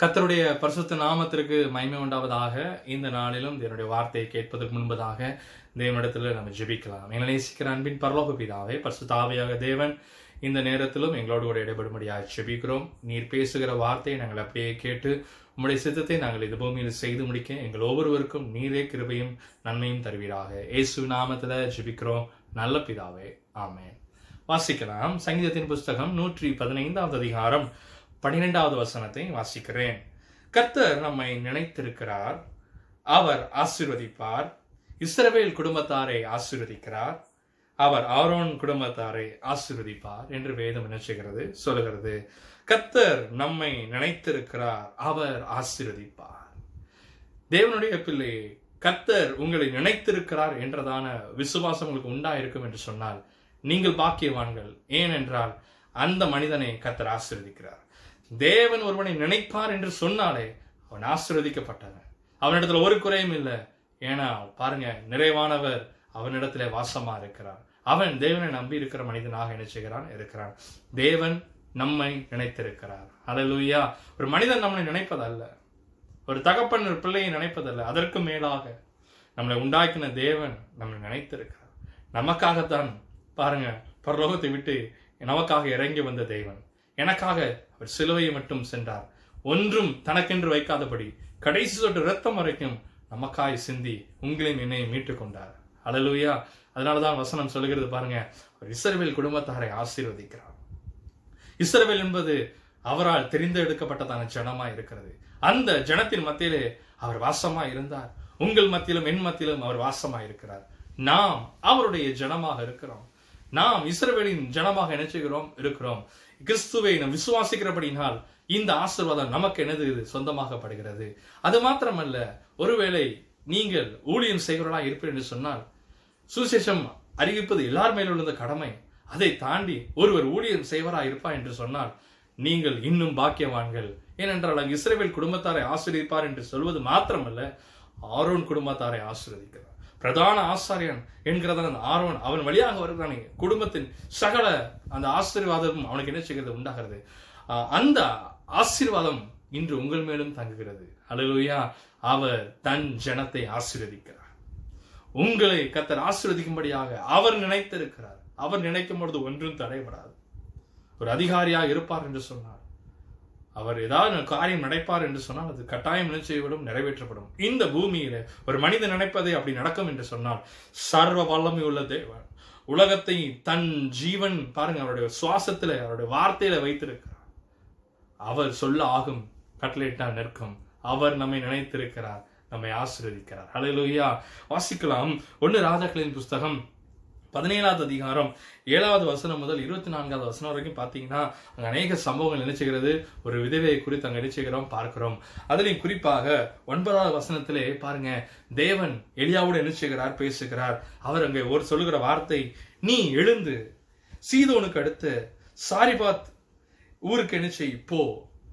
கத்தருடைய பரிசுத்த நாமத்திற்கு மயமை உண்டாவதாக. இந்த நாளிலும் என்னுடைய வார்த்தையை கேட்பதற்கு முன்பதாக தேவனிடத்தில் நம்ம ஜெபிக்கலாம். எங்களை நேசிக்கிற அன்பின் பரலோக பிதாவே பரிசுத்தாவியாக தேவன் இந்த நேரத்திலும் எங்களோடு கூட இடைபடும்படியாக ஜெபிக்கிறோம். நீர் பேசுகிற வார்த்தையை நாங்கள் அப்படியே கேட்டு உம்முடைய சித்தத்தை நாங்கள் இது பூமியில் செய்து முடிக்க எங்கள் ஒவ்வொருவருக்கும் நீரே கிருபையும் நன்மையும் தருவீராக. இயேசு நாமத்தில் ஜெபிக்கிறோம். நல்ல பிதாவே. ஆமேன். வாசிக்கலாம். சங்கீதத்தின் புஸ்தகம் நூற்றி பதினைந்தாவது அதிகாரம். பன்னிரெண்டாவது வசனத்தை வாசிக்கிறேன். கர்த்தர் நம்மை நினைத்திருக்கிறார். அவர் ஆசீர்வதிப்பார். இஸ்ரவேல் குடும்பத்தாரை ஆசீர்வதிக்கிறார். அவர் ஆரோன் குடும்பத்தாரை ஆசீர்வதிப்பார் என்று வேதம் நினைச்சுகிறது சொல்லுகிறது. கத்தர் நம்மை நினைத்திருக்கிறார். அவர் ஆசீர்வதிப்பார். தேவனுடைய பிள்ளை கத்தர் உங்களை நினைத்திருக்கிறார் என்றதான விசுவாசம் உங்களுக்கு உண்டாயிருக்கும் என்று சொன்னால் நீங்கள் பாக்கியவான்கள். ஏனென்றால் அந்த மனிதனை கத்தர் ஆசீர்வதிக்கிறார். தேவன் ஒருவனை நினைப்பார் என்று சொன்னாலே அவன் ஆசீர்வதிக்கப்பட்டவன். அவனிடத்துல ஒரு குறையும் இல்லை. ஏன்னா பாருங்க நிறைவானவர் அவனிடத்துல வாசமா இருக்கிறார். அவன் தேவனை நம்பி இருக்கிற மனிதனாக என்ன செய்கிறான்? இருக்கிறான். தேவன் நம்மை நினைத்திருக்கிறார். அலலுயா ஒரு மனிதன் நம்மளை நினைப்பதல்ல. ஒரு தகப்பன் ஒரு பிள்ளையை நினைப்பதல்ல. அதற்கு மேலாக நம்மளை உண்டாக்கின தேவன் நம்மளை நினைத்திருக்கிறார். நமக்காகத்தான் பாருங்க பரலோகத்தை விட்டு நமக்காக இறங்கி வந்த தேவன். எனக்காக அவர் சிலுவையை மட்டும் சென்றார். ஒன்றும் தனக்கென்று வைக்காதபடி கடைசி சொட்டு ரத்தம் வரைக்கும் நமக்காய் சிந்தி உங்களையும் என்னையும் மீட்டுக் கொண்டார். அழலுயா அதனாலதான் வசனம் சொல்லுகிறது பாருங்க அவர் இஸ்ரவேல் குடும்பத்தாரை ஆசீர்வதிக்கிறார். இஸ்ரவேல் என்பது அவரால் தெரிந்து எடுக்கப்பட்டதான ஜனமா இருக்கிறது. அந்த ஜனத்தின் மத்தியிலே அவர் வாசமா இருந்தார். உங்கள் மத்தியிலும் என் மத்தியிலும் அவர் வாசமா இருக்கிறார். நாம் அவருடைய ஜனமாக இருக்கிறோம். நாம் இஸ்ரவேலின் ஜனமாக நினைச்சுகிறோம் இருக்கிறோம். கிறிஸ்துவை நம் விசுவாசிக்கிறபடினால் இந்த ஆசீர்வாதம் நமக்கு எனது சொந்தமாகப்படுகிறது. அது மாத்திரமல்ல ஒருவேளை நீங்கள் ஊழியம் செய்கிறவர்களா இருப்பீர்கள் என்று சொன்னால் சுசேஷம் அறிவிப்பது எல்லார் மேலும் உள்ள கடமை. அதை தாண்டி ஒருவர் ஊழியம் செய்வரா இருப்பா என்று சொன்னால் நீங்கள் இன்னும் பாக்கியவான்கள். ஏனென்றால் அங்கு இஸ்ரேவேல் குடும்பத்தாரை ஆசிரியப்பார் என்று சொல்வது மாத்திரமல்ல ஆரோன் குடும்பத்தாரை ஆசீர்வதிக்கிறார். பிரதான ஆசாரியன் என்கிறதான அந்த ஆரோன் அவன் வழியாக வருகிறானே. குடும்பத்தின் சகல அந்த ஆசீர்வாதமும் அவனுக்கு என்ன செய்கிறது? உண்டாகிறது. அந்த ஆசீர்வாதம் இன்று உங்கள் மேலும் தங்குகிறது. அழகுயா அவர் தன் ஜனத்தை ஆசீர்வதிக்கிறார். உங்களை கத்தர் ஆசீர்வதிக்கும்படியாக அவர் நினைத்திருக்கிறார். அவர் நினைக்கும் பொழுது ஒன்றும் தடைபடாது. ஒரு அதிகாரியாக இருப்பார் என்று சொன்னார் அவர் ஏதாவது காரியம் நடப்பார் என்று சொன்னால் அது கட்டாயம் என்ன செய்யப்படும் நிறைவேற்றப்படும். இந்த பூமியில ஒரு மனிதன் நினைப்பதை அப்படி நடக்கும் என்று சொன்னால் சர்வ வல்லமை உள்ள தேவன் உலகத்தை தன் ஜீவன் பாருங்க அவருடைய சுவாசத்துல அவருடைய வார்த்தையில வைத்திருக்கிறார். அவர் சொல்ல ஆகும் கட்டளையிட்டால் நிற்கும். அவர் நம்மை நினைத்திருக்கிறார் நம்மை ஆசீர்வதிக்கிறார். ஹalleluya. வாசிக்கலாம். ஒன்னு ராஜாக்களின் புஸ்தகம் பதினேழாவது அதிகாரம் ஏழாவது வசனம் முதல் இருபத்தி நான்காவது வசனம் வரைக்கும் பார்த்தீங்கன்னா அங்கே அநேக சம்பவங்கள் நினைச்சுகிறது ஒரு விதவையை குறித்து அங்கே நினைச்சுகிறோம் பார்க்கிறோம். அதுலேயும் குறிப்பாக ஒன்பதாவது வசனத்திலே பாருங்க தேவன் எளியாவோடு நினைச்சுகிறார் பேசுகிறார். அவர் அங்கே ஒரு சொல்லுகிற வார்த்தை நீ எழுந்து சீதோனுக்கு அடுத்து சாரிபாத் ஊருக்கு நினைச்சு போ.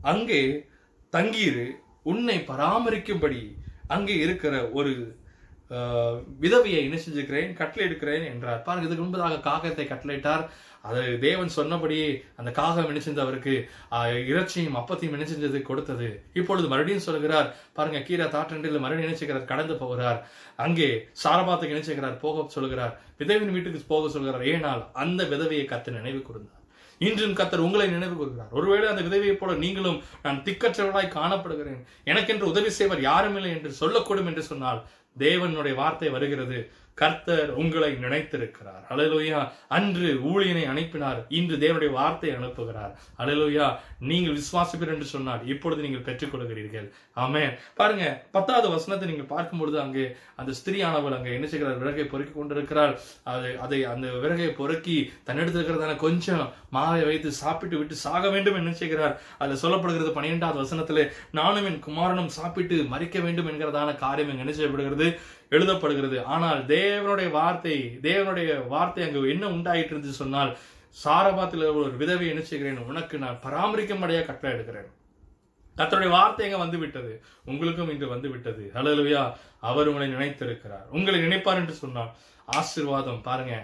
அங்கே தங்கீரு உன்னை பராமரிக்கும்படி அங்கே இருக்கிற ஒரு விதவையை என்ன செஞ்சுக்கிறேன் கட்டளை எடுக்கிறேன் என்றார். பாருங்க இதுக்கு முன்பதாக காகத்தை கட்டளையிட்டார். அது தேவன் சொன்னபடியே அந்த காகம் என்ன செஞ்சது அவருக்கு? இறைச்சியும் அப்பத்தையும் என்ன செஞ்சது? கொடுத்தது. இப்பொழுது மறுபடியும் சொல்கிறார் பாருங்க கீரா தாற்றண்டில் மறுபடியும் என்ன கடந்து போகிறார். அங்கே சாரபாத்துக்கு என்ன போக சொல்கிறார். விதவியின் வீட்டுக்கு போக சொல்கிறார். ஏனால் அந்த விதவையை கத்து நினைவு கூர்ந்தார். இன்றும் கத்தர் உங்களை நினைவு கூறுகிறார் ஒருவேளை அந்த விதவியைப் போல நீங்களும் நான் திக்கற்றவர்களாய் காணப்படுகிறேன். எனக்கென்று உதவி செய்வர் யாரும் இல்லை என்று சொல்லக்கூடும் என்று சொன்னால் தேவனுடைய வார்த்தை வருகிறது. கர்த்தர் உங்களை நினைத்திருக்கிறார். அலலுயா அன்று ஊழியனை அனுப்பினார். இன்று தேவனுடைய வார்த்தை அனுப்புகிறார். அலலுயா நீங்கள் விசுவாசிப்பீர் என்று சொன்னார். இப்பொழுது நீங்கள் பெற்றுக்கொள்கிறீர்கள். ஆமே பாருங்க பத்தாவது வசனத்தை நீங்கள் பார்க்கும்பொழுது அங்கே அந்த ஸ்திரீயானவள் அங்கே என்ன செய்கிறார்? விறகை பொறுக்கி கொண்டிருக்கிறார். அது அதை அந்த விறகை பொறுக்கி தன்னெடுத்திருக்கிறதான கொஞ்சம் மாவை வைத்து சாப்பிட்டு விட்டு சாக வேண்டும் என்ன செய்கிறார்? அதுல சொல்லப்படுகிறது பன்னிரெண்டாவது வசனத்திலே நானும் என் குமாரனும் சாப்பிட்டு மறிக்க வேண்டும் என்கிறதான காரியம் இங்க என்ன செய்யப்படுகிறது? எழுதப்படுகிறது. ஆனால் தேவனுடைய வார்த்தை தேவனுடைய வார்த்தை அங்கு என்ன உண்டாயிட்டு இருந்து சொன்னால் சாரபாத்தில் ஒரு விதவை என்ன செய்கிறேன்? உனக்கு நான் பராமரிக்கும்படியா கட்டளை எடுக்கிறேன் கத்தருடைய வார்த்தை எங்க வந்து விட்டது உங்களுக்கும் இன்று வந்து விட்டது ஹalleluya. அவர் உங்களை நினைத்திருக்கிறார். உங்களை நினைப்பார் என்று சொன்னால் ஆசீர்வாதம் பாருங்க.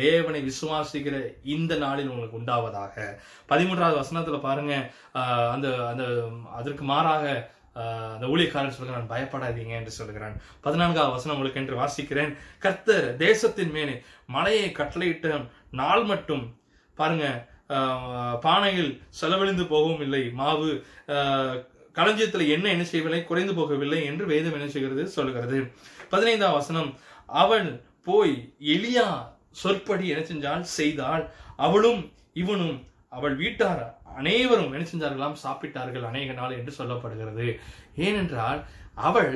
தேவனை விசுவாசிக்கிற இந்த நாளில் உங்களுக்கு உண்டாவதாக. பதிமூன்றாவது வசனத்துல பாருங்க. அந்த அந்த அதற்கு மாறாக அந்த ஊழியக்காரன் சொல்கிறான் பயப்படாதீங்க என்று சொல்கிறான். பதினான்காவது வசனம் உங்களுக்கு என்று வாசிக்கிறேன். கர்த்தர் தேசத்தின் மேலே மலையை கட்டளையிட்ட நாள் மட்டும் பாருங்க பானையில் செலவழிந்து போகவும் இல்லை. மாவு ஆஹ் என்ன என்ன செய்யவில்லை குறைந்து போகவில்லை என்று வேதம் என்ன செய்கிறது? சொல்கிறது. பதினைந்தாம் வசனம் அவள் போய் எளியா சொற்படி என்ன செஞ்சால் செய்தால் அவளும் இவனும் அவள் வீட்டார் அனைவரும் என்ன செஞ்சார்களாம்? சாப்பிட்டார்கள் அநேக நாள் என்று சொல்லப்படுகிறது. ஏனென்றால் அவள்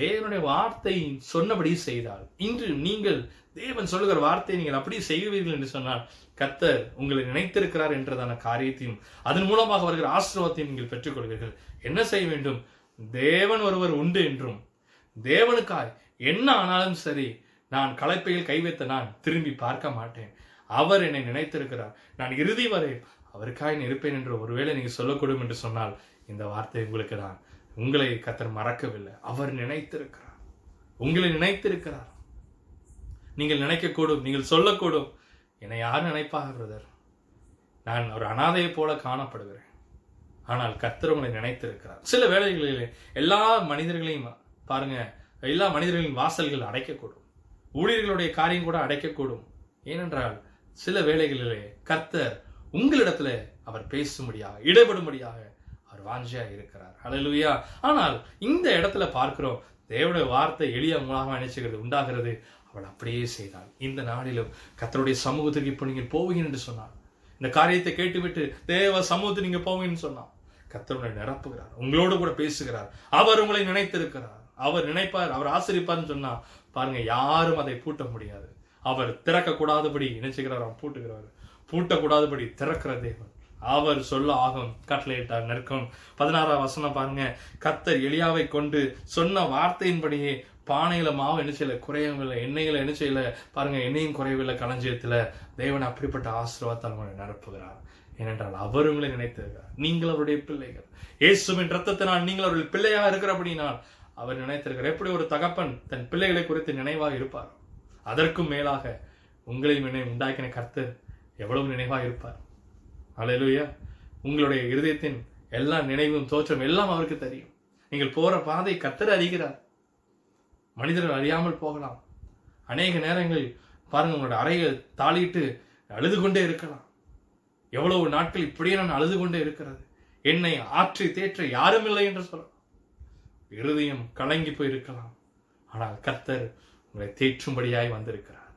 தேவனுடைய வார்த்தை சொன்னபடி செய்தாள். இன்று நீங்கள் தேவன் சொல்லுகிற வார்த்தையை நீங்கள் அப்படி செய்வீர்கள் என்று சொன்னால் கர்த்தர் உங்களை நினைத்திருக்கிறார் என்றதான காரியத்தையும் அதன் மூலமாக வருகிற ஆசீர்வாதத்தையும் நீங்கள் பெற்றுக்கொள்வீர்கள். என்ன செய்ய வேண்டும்? தேவன் ஒருவர் உண்டு என்றும் தேவனுக்காய் என்ன ஆனாலும் சரி நான் களைப்பையில் கை வைத்த நான் திரும்பி பார்க்க மாட்டேன். அவர் என்னை நினைத்திருக்கிறார். நான் இறுதி வரை அவருக்காய் இருப்பேன் என்று ஒருவேளை நீங்கள் சொல்லக்கூடும் என்று சொன்னால் இந்த வார்த்தை உங்களுக்கு தான். உங்களை கத்தர் மறக்கவில்லை. அவர் நினைத்திருக்கிறார். உங்களை நினைத்திருக்கிறார். நீங்கள் நினைக்கக்கூடும் நீங்கள் சொல்லக்கூடும். என்னை யார் நினைப்பாக பிரதர்? நான் ஒரு அனாதையை போல காணப்படுகிறேன். ஆனால் கத்தர் உங்களை நினைத்திருக்கிறார். சில வேலைகளில் எல்லா மனிதர்களையும் பாருங்க எல்லா மனிதர்களின் வாசல்கள் அடைக்கக்கூடும். ஊழியர்களுடைய காரியம் கூட அடைக்கக்கூடும். ஏனென்றால் சில வேளைகளிலே கர்த்தர் உங்களிடத்துல அவர் பேசும்படியாக இடைபடும்படியாக அவர் வாஞ்சியா இருக்கிறார். ஹalleluya ஆனால் இந்த இடத்துல பார்க்கிறோம் தேவனுடைய வார்த்தை எளிய மூலமாக நினைச்சுக்கிறது உண்டாகிறது. அவள் அப்படியே செய்தாள். இந்த நாளிலும் கத்தருடைய சமூகத்துக்கு இப்போ நீங்கள் போவீங்க என்று சொன்னார் இந்த காரியத்தை கேட்டுவிட்டு தேவ சமூகத்தை நீங்க போவீங்கன்னு சொன்னார் கத்தருடைய நிரப்புகிறார். உங்களோடு கூட பேசுகிறார். அவர் உங்களை நினைத்திருக்கிறார். அவர் நினைப்பார் அவர் ஆசிரிப்பார்னு சொன்னா பாருங்க யாரும் அதை பூட்ட முடியாது. அவர் திறக்க கூடாதபடி நினைச்சுகிறார் அவர் பூட்டுகிறார் பூட்டக்கூடாதபடி திறக்கிற தேவன். அவர் சொல்ல ஆகும் கட்டளையிட்டார். நெருக்கம் பதினாறாம் வசனம் பாருங்க. கத்தர் எளியாவை கொண்டு சொன்ன வார்த்தையின்படியே பானையில மாவு என்ன செய்யல குறையவில்லை. எண்ணெயில என்ன செய்யல பாருங்க எண்ணெயும் குறையவில்லை. களஞ்சியத்துல தேவன் அப்படிப்பட்ட ஆசீர்வாதத்தை நிரப்புகிறார். ஏனென்றால் அவர் உங்களை நினைத்திருக்கிறார். நீங்கள் அவருடைய பிள்ளைகள். இயேசுவின் ரத்தத்தினால் நீங்கள் அவர்கள் பிள்ளையாக இருக்கிறபடினால் அவர் நினைத்திருக்கிறார். எப்படி ஒரு தகப்பன் தன் பிள்ளைகளை குறித்து நினைவாக இருப்பார்? அதற்கும் மேலாக உங்களையும் என்னை உண்டாக்கின கர்த்தர் எவ்வளவு நினைவாக இருப்பார். அல்லேலூயா உங்களுடைய இருதயத்தின் எல்லா நினைவும் தோற்றம் எல்லாம் அவருக்கு தெரியும். நீங்கள் போற பாதை கத்தர் அறிகிறார். மனிதர்கள் அறியாமல் போகலாம். அநேக நேரங்களில் பாருங்க உங்களோட அறையை தாளிட்டு அழுது கொண்டே இருக்கலாம். எவ்வளவு நாட்கள் இப்படியே நான் அழுது கொண்டே இருக்கிறது. என்னை ஆற்றி தேற்ற யாரும் இல்லை என்று சொல்லலாம். இருதயம் கலங்கி போயிருக்கலாம். ஆனால் கர்த்தர் உங்களை தேற்றும்படியாய் வந்திருக்கிறார்.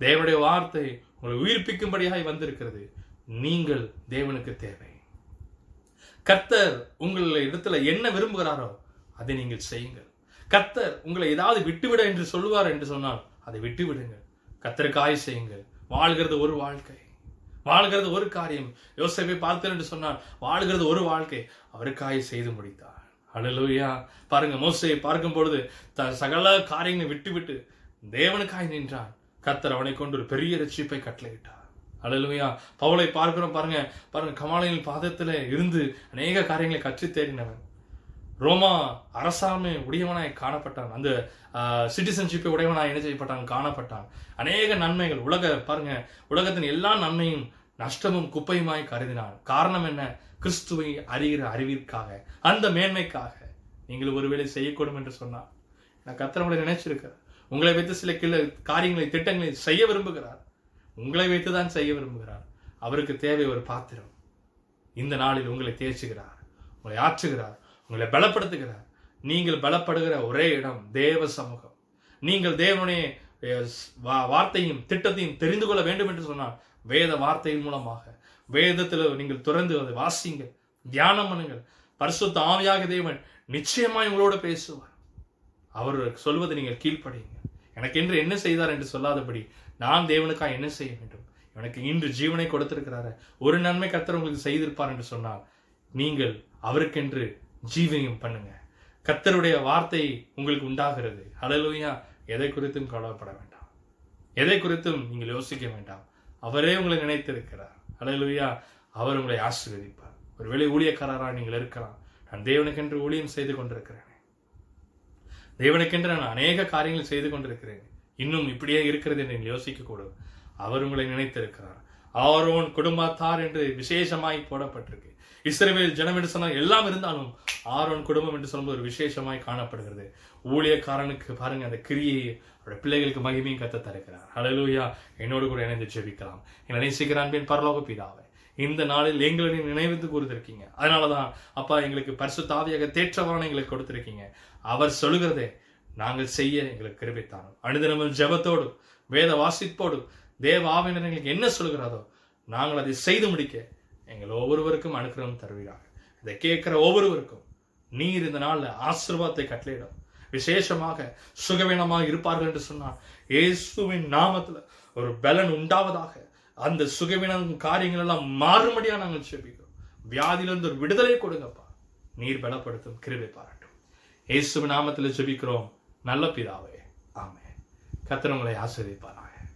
தேவனுடைய வார்த்தை உங்களை உயிர்ப்பிக்கும்படியாய் வந்திருக்கிறது. நீங்கள் தேவனுக்கு தேவை. கர்த்தர் உங்களுடைய இடத்துல என்ன விரும்புகிறாரோ அதை நீங்கள் செய்யுங்கள். கர்த்தர் உங்களை ஏதாவது விட்டுவிட என்று சொல்லுவார் என்று சொன்னால் அதை விட்டுவிடுங்கள். கத்தருக்காய் செய்யுங்கள். வாழ்கிறது ஒரு வாழ்க்கை. வாழ்கிறது ஒரு காரியம். யோசேப்பை பார்த்தேன் என்று சொன்னால் வாழ்கிறது ஒரு வாழ்க்கை. அவருக்காய் செய்து முடித்தார். அழலுயா பாருங்க மோசையை பார்க்கும் பொழுது த சகல காரியங்களை விட்டுவிட்டு தேவனுக்காய் நின்றான். கத்தர் அவனை கொண்டு ஒரு பெரிய ரட்சிப்பை கட்டளையிட்டார். ஹalleluya பவுலை பார்க்கிறோம் பாருங்க பாருங்க கமாலையின் பாதத்துல இருந்து அநேக காரியங்களை கற்று தேடினவன். ரோமா அரசாண்மை உடையவனாய் காணப்பட்டான். அந்த சிட்டிசன்ஷிப்பை உடையவனாய் என்ன செய்யப்பட்டான்? காணப்பட்டான். அநேக நன்மைகள் உலக பாருங்க உலகத்தின் எல்லா நன்மையும் நஷ்டமும் குப்பையுமாய் கருதினான். காரணம் என்ன? கிறிஸ்துவை அறிகிற அறிவிற்காக அந்த மேன்மைக்காக. நீங்கள் ஒருவேளை செய்யக்கூடும் என்று சொன்னார். நான் கத்திரவங்களை நினைச்சிருக்கிறேன். உங்களை வைத்து சில கிள காரியங்களை திட்டங்களை செய்ய விரும்புகிறார். உங்களை வைத்து தான் செய்ய விரும்புகிறார். அவருக்கு தேவை ஒரு பாத்திரம். இந்த நாளில் உங்களை தேய்ச்சுகிறார். உங்களை ஆற்றுகிறார். உங்களை பலப்படுத்துகிறார். நீங்கள் பலப்படுகிற ஒரே இடம் தேவ சமூகம். நீங்கள் தேவனுடைய வா- வார்த்தையும் திட்டத்தையும் தெரிந்து கொள்ள வேண்டும் என்று சொன்னால் வேத வார்த்தையின் மூலமாக. வேதத்தில் நீங்கள் துறந்து அதை வாசிங்கள் தியானம் பண்ணுங்கள். பரிசுத்த ஆவியாக தேவன் நிச்சயமாய் உங்களோட பேசுவார். அவர் சொல்வதை நீங்கள் கீழ்ப்படியுங்க எனக்கு என்று என்ன செய்தார் என்று சொல்லாதபடி நான் தேவனுக்காக என்ன செய்ய வேண்டும்? எனக்கு இன்று ஜீவனை கொடுத்திருக்கிறாரு. ஒரு நன்மை கர்த்தர் உங்களுக்கு செய்திருப்பார் என்று சொன்னால் நீங்கள் அவருக்கென்று ஜீவனையும் பண்ணுங்க. கத்தருடைய வார்த்தை உங்களுக்கு உண்டாகிறது. அலலுயா எதை குறித்தும் கவலைப்பட வேண்டாம். எதை குறித்தும் நீங்கள் யோசிக்க வேண்டாம். அவரே உங்களை நினைத்திருக்கிறார். அலலுயா அவர் உங்களை ஆசீர்வதிப்பார். ஒருவேளை ஊழியக்காரராக நீங்கள் இருக்கலாம். நான் தேவனுக்கென்று ஊழியம் செய்து கொண்டிருக்கிறேன். தேவனுக்கென்று நான் அநேக காரியங்கள் செய்து கொண்டிருக்கிறேன். இன்னும் இப்படியே இருக்கிறது என்று யோசிக்க கூடும் அவர் உங்களை நினைத்திருக்கிறார். ஆரோன் குடும்பத்தார் என்று விசேஷமாய் போடப்பட்டிருக்கு. இஸ்ரேவேல் ஜனம் என்று சொன்னால் எல்லாம் இருந்தாலும் ஆரோன் குடும்பம் என்று சொல்லும்போது ஒரு விசேஷமாய் காணப்படுகிறது. ஊழியக்காரனுக்கு பாருங்க அந்த கிரியை அவருடைய பிள்ளைகளுக்கு மகிமையும் கத்த தருகிறார் அழலூயா என்னோடு கூட இணைந்து ஜெபிக்கலாம். என்னை நேசிக்கிறான் பின் பரலோக பிதாவே இந்த நாளில் எங்களை நீ கூறுத்திருக்கீங்க அதனால அதனாலதான் அப்பா எங்களுக்கு பரிசு தாவியாக தேற்றவரான எங்களுக்கு கொடுத்திருக்கீங்க. அவர் சொல்லுகிறதே நாங்கள் செய்ய எங்களுக்கு கிருபித்தானோம் அனுதினமும் ஜபத்தோடு வேத வாசிப்போடு தேவ ஆவினர் எங்களுக்கு என்ன சொல்கிறாரோ நாங்கள் அதை செய்து முடிக்க எங்கள் ஒவ்வொருவருக்கும் அனுக்கிரகம் தருவீராக. இதை கேட்கிற ஒவ்வொருவருக்கும் நீர் இந்த நாளில் ஆசிர்வாதத்தை கட்டளையிடும். விசேஷமாக சுகவீனமாக இருப்பார்கள் என்று சொன்னார் இயேசுவின் நாமத்தில் ஒரு பலன் உண்டாவதாக அந்த சுகவீனம் காரியங்கள் எல்லாம் மாறும்படியா நாங்கள் செபிக்கிறோம். வியாதியிலிருந்து ஒரு விடுதலை கொடுங்கப்பா. நீர் பலப்படுத்தும் கிருபை பாராட்டும். இயேசு நாமத்தில் செபிக்கிறோம். நல்ல பிதாவே. ஆமே கர்த்தர் உங்களை